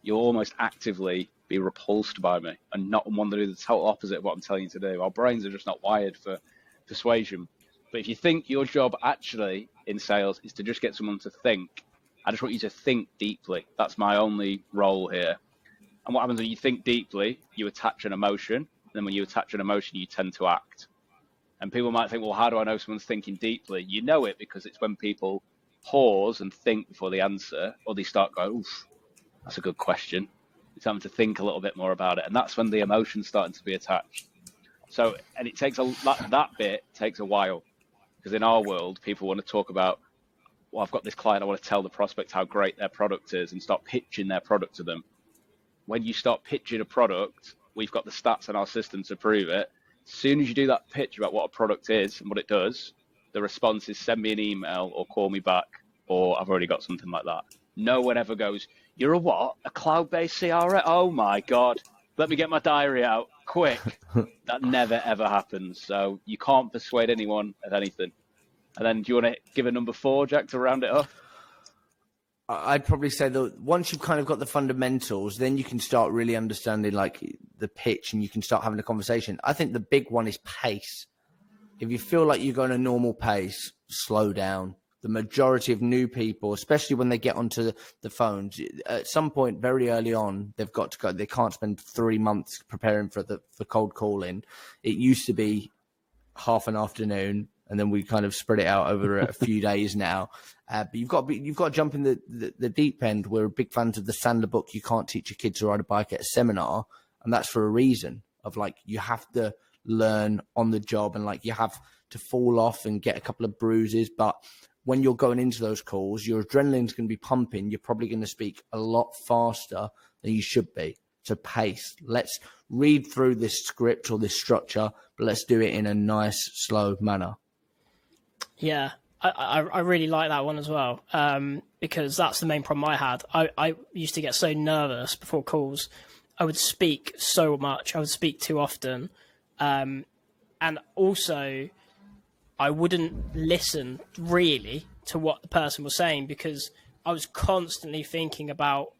you'll almost actively be repulsed by me and not want to do the total opposite of what I'm telling you to do. Our brains are just not wired for persuasion. But if you think your job actually in sales is to just get someone to think, I just want you to think deeply. That's my only role here. And what happens when you think deeply, you attach an emotion. And then when you attach an emotion, you tend to act. And people might think, well, how do I know someone's thinking deeply? You know it because it's when people pause and think before they answer, or they start going, oof, that's a good question. It's having to think a little bit more about it, and that's when the emotion's starting to be attached. So, and it takes a that, that bit takes a while because in our world, people want to talk about, well, I've got this client, I want to tell the prospect how great their product is, and start pitching their product to them. When you start pitching a product, we've got the stats in our system to prove it. As soon as you do that pitch about what a product is and what it does, the response is send me an email or call me back, or I've already got something like that. No one ever goes, you're a what? A cloud-based CRM? Oh my god! Let me get my diary out quick. *laughs* that never ever happens. So you can't persuade anyone of anything. And then, do you want to give a number four, Jack, to round it off? I'd probably say that once you've kind of got the fundamentals, then you can start really understanding like the pitch and you can start having a conversation. I think the big one is pace. If you feel like you're going a normal pace, slow down. The majority of new people, especially when they get onto the phones, at some point very early on, they've got to go. They can't spend three months preparing for the for cold calling. It used to be half an afternoon, and then we kind of spread it out over a *laughs* few days now. Uh, but you've got you've got to jump in the, the, the deep end. We're big fans of the Sandler book. You can't teach your kids to ride a bike at a seminar, and that's for a reason. Of like you have to learn on the job, and like you have to fall off and get a couple of bruises. But when you're going into those calls, your adrenaline's going to be pumping. You're probably going to speak a lot faster than you should be. So pace. Let's read through this script or this structure, but let's do it in a nice, slow manner. Yeah, I, I, I really like that one as well um, because that's the main problem I had. I, I used to get so nervous before calls. I would speak so much. I would speak too often, um, and also I wouldn't listen really to what the person was saying because I was constantly thinking about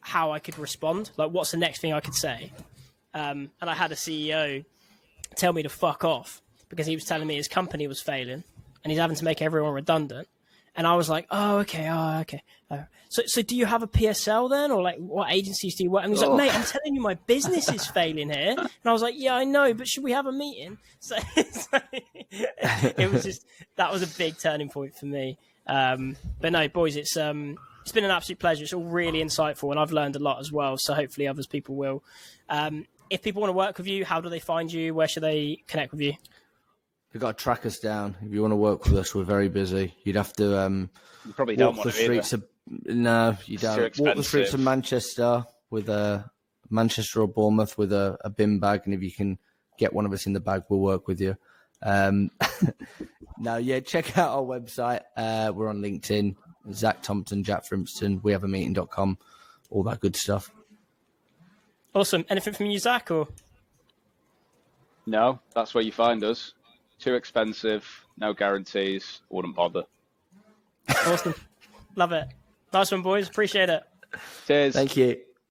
how I could respond. Like, what's the next thing I could say? Um, and I had a CEO tell me to fuck off because he was telling me his company was failing and he's having to make everyone redundant. And I was like, oh, okay, oh, okay. Uh, so, so do you have a PSL then, or like what agencies do you work? And he's like, oh. mate, I'm telling you, my business is failing here. And I was like, yeah, I know, but should we have a meeting? So, *laughs* so it was just that was a big turning point for me. Um, but no, boys, it's um, it's been an absolute pleasure. It's all really insightful, and I've learned a lot as well. So hopefully, others people will. Um, if people want to work with you, how do they find you? Where should they connect with you? You've got to track us down. If you want to work with us, we're very busy. You'd have to um, you probably walk the streets either. of no, you don't walk the streets of Manchester with a Manchester or Bournemouth with a, a bin bag, and if you can get one of us in the bag, we'll work with you. Um, *laughs* now, yeah, check out our website. Uh, we're on LinkedIn. Zac Thompson, Jack Frimston. We have a meeting.com, all that good stuff. Awesome. Anything from you, Zach, or? No, that's where you find us. Too expensive, no guarantees, wouldn't bother. Awesome. Love it. Nice one, boys. Appreciate it. Cheers. Thank you.